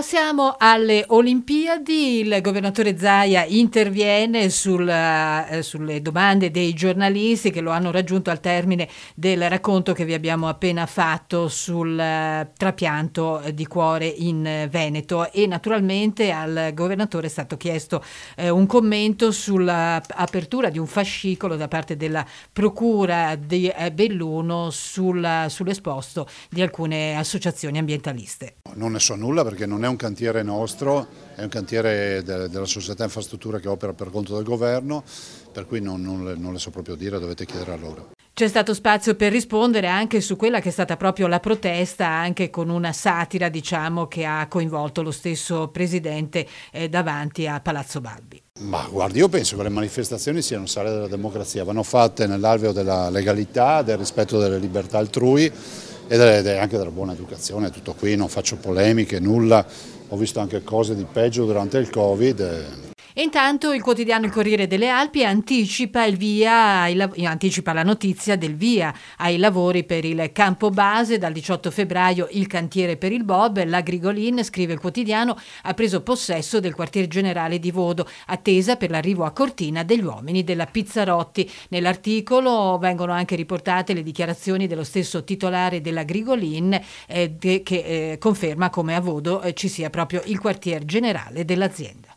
Passiamo alle Olimpiadi. Il governatore Zaia interviene sul, eh, sulle domande dei giornalisti che lo hanno raggiunto al termine del racconto che vi abbiamo appena fatto sul eh, trapianto di cuore in Veneto e naturalmente al governatore è stato chiesto eh, un commento sull'apertura di un fascicolo da parte della Procura di eh, Belluno sul, sull'esposto di alcune associazioni ambientaliste. Non ne so nulla perché non è un cantiere nostro, è un cantiere de della società infrastruttura che opera per conto del governo, per cui non, non, le, non le so proprio dire, dovete chiedere a loro. C'è stato spazio per rispondere anche su quella che è stata proprio la protesta, anche con una satira, diciamo, che ha coinvolto lo stesso presidente eh, davanti a Palazzo Balbi. Ma guardi, io penso che le manifestazioni siano sale della democrazia, vanno fatte nell'alveo della legalità, del rispetto delle libertà altrui è anche della buona educazione, tutto qui, non faccio polemiche, nulla, ho visto anche cose di peggio durante il Covid. Intanto il quotidiano Il Corriere delle Alpi anticipa, via, anticipa, la notizia del via ai lavori per il campo base. Dal 18 febbraio il cantiere per il Bob, la Grigolin, scrive il quotidiano, ha preso possesso del quartier generale di Vodo, attesa per l'arrivo a Cortina degli uomini della Pizzarotti. Nell'articolo vengono anche riportate le dichiarazioni dello stesso titolare della Grigolin eh, che eh, conferma come a Vodo eh, ci sia proprio il quartier generale dell'azienda.